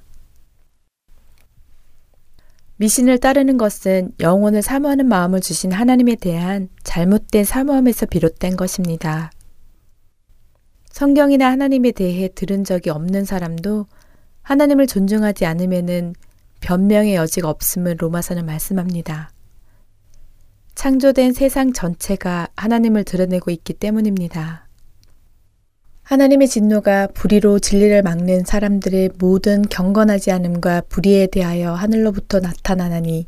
미신을 따르는 것은 영혼을 사모하는 마음을 주신 하나님에 대한 잘못된 사모함에서 비롯된 것입니다. 성경이나 하나님에 대해 들은 적이 없는 사람도 하나님을 존중하지 않으면은 변명의 여지가 없음을 로마서는 말씀합니다. 창조된 세상 전체가 하나님을 드러내고 있기 때문입니다. 하나님의 진노가 불의로 진리를 막는 사람들의 모든 경건하지 않음과 불의에 대하여 하늘로부터 나타나나니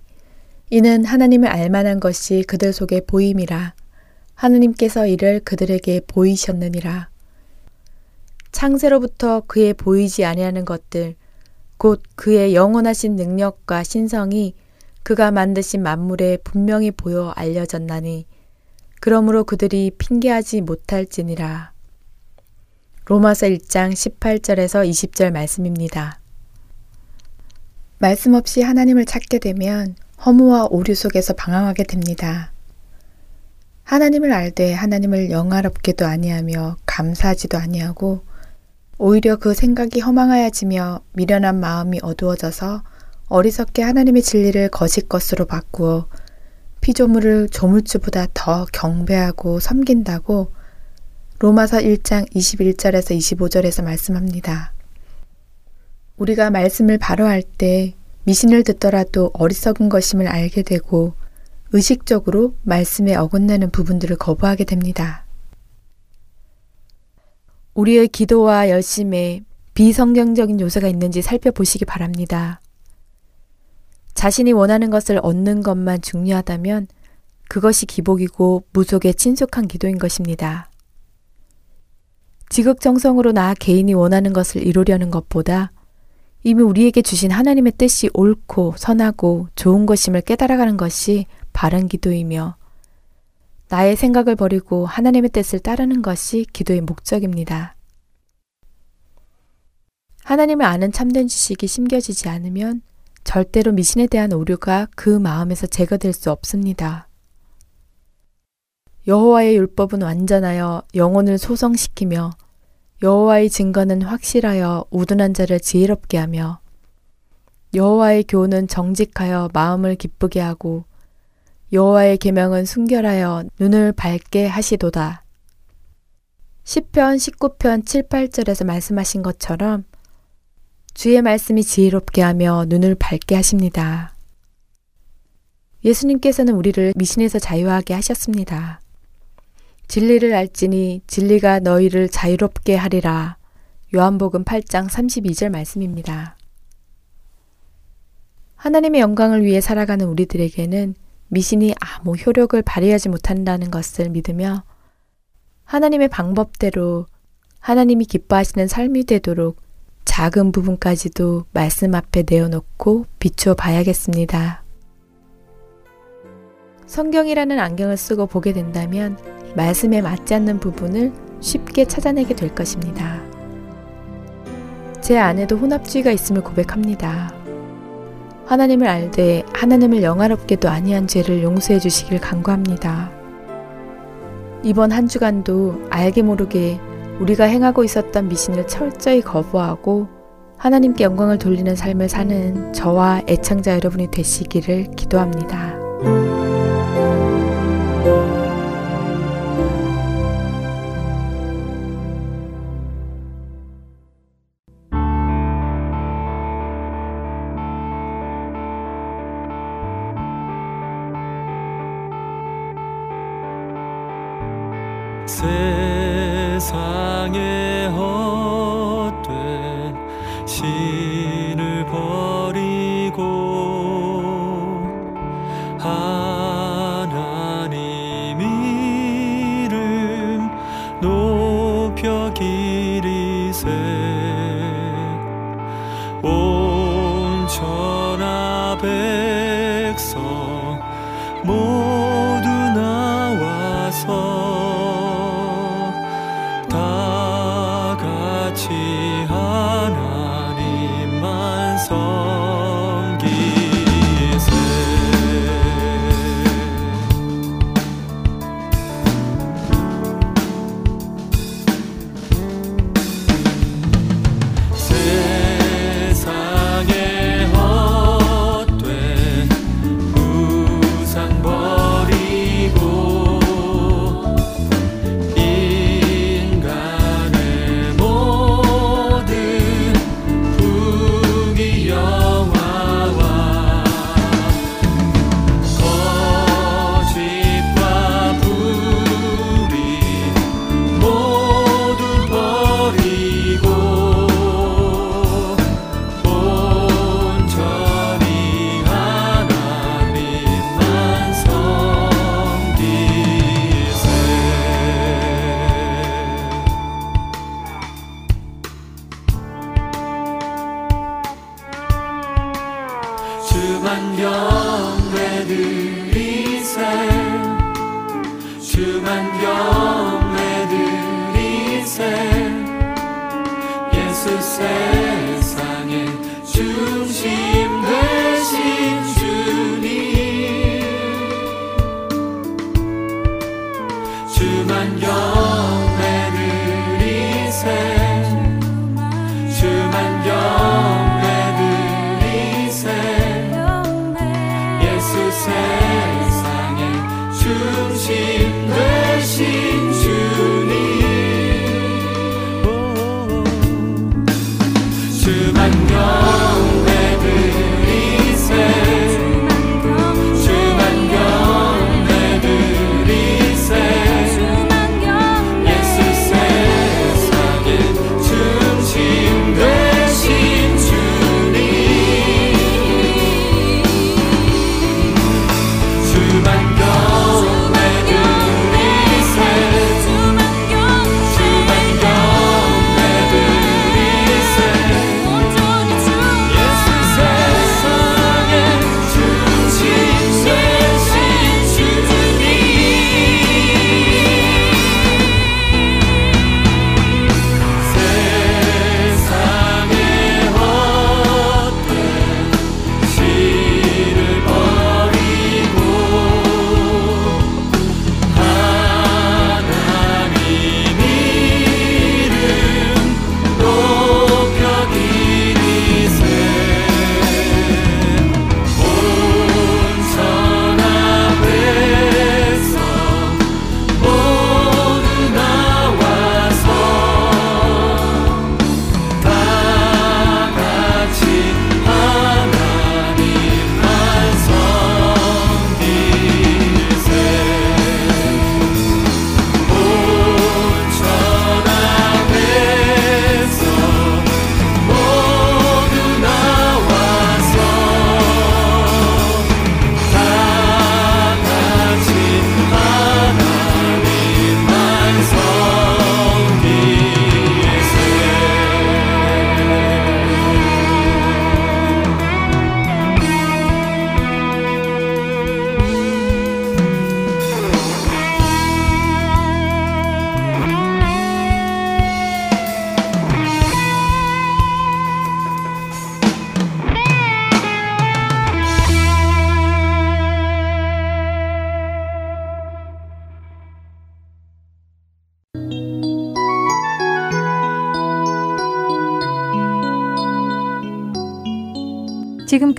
이는 하나님을 알만한 것이 그들 속에 보임이라. 하느님께서 이를 그들에게 보이셨느니라. 창세로부터 그의 보이지 아니하는 것들 곧 그의 영원하신 능력과 신성이 그가 만드신 만물에 분명히 보여 알려졌나니 그러므로 그들이 핑계하지 못할지니라 로마서 1장 18절에서 20절 말씀입니다. 말씀 없이 하나님을 찾게 되면 허무와 오류 속에서 방황하게 됩니다. 하나님을 알되 하나님을 영화롭게도 아니하며 감사하지도 아니하고 오히려 그 생각이 허망하여지며 미련한 마음이 어두워져서 어리석게 하나님의 진리를 거짓 것으로 바꾸어 피조물을 조물주보다 더 경배하고 섬긴다고 로마서 1장 21절에서 25절에서 말씀합니다. 우리가 말씀을 바로 할 때 미신을 듣더라도 어리석은 것임을 알게 되고 의식적으로 말씀에 어긋나는 부분들을 거부하게 됩니다. 우리의 기도와 열심에 비성경적인 요소가 있는지 살펴보시기 바랍니다. 자신이 원하는 것을 얻는 것만 중요하다면 그것이 기복이고 무속에 친숙한 기도인 것입니다. 지극정성으로 나 개인이 원하는 것을 이루려는 것보다 이미 우리에게 주신 하나님의 뜻이 옳고 선하고 좋은 것임을 깨달아가는 것이 바른 기도이며 나의 생각을 버리고 하나님의 뜻을 따르는 것이 기도의 목적입니다. 하나님을 아는 참된 지식이 심겨지지 않으면 절대로 미신에 대한 오류가 그 마음에서 제거될 수 없습니다. 여호와의 율법은 완전하여 영혼을 소성시키며 여호와의 증거는 확실하여 우둔한 자를 지혜롭게 하며 여호와의 교훈은 정직하여 마음을 기쁘게 하고 여호와의 계명은 순결하여 눈을 밝게 하시도다. 10편 19편 7, 8절에서 말씀하신 것처럼 주의 말씀이 지혜롭게 하며 눈을 밝게 하십니다. 예수님께서는 우리를 미신에서 자유하게 하셨습니다. 진리를 알지니 진리가 너희를 자유롭게 하리라. 요한복음 8장 32절 말씀입니다. 하나님의 영광을 위해 살아가는 우리들에게는 미신이 아무 효력을 발휘하지 못한다는 것을 믿으며 하나님의 방법대로 하나님이 기뻐하시는 삶이 되도록 작은 부분까지도 말씀 앞에 내어놓고 비추어 봐야겠습니다. 성경이라는 안경을 쓰고 보게 된다면 말씀에 맞지 않는 부분을 쉽게 찾아내게 될 것입니다. 제 안에도 혼합주의가 있음을 고백합니다. 하나님을 알되 하나님을 영화롭게도 아니한 죄를 용서해 주시길 간구합니다. 이번 한 주간도 알게 모르게 우리가 행하고 있었던 미신을 철저히 거부하고 하나님께 영광을 돌리는 삶을 사는 저와 애청자 여러분이 되시기를 기도합니다.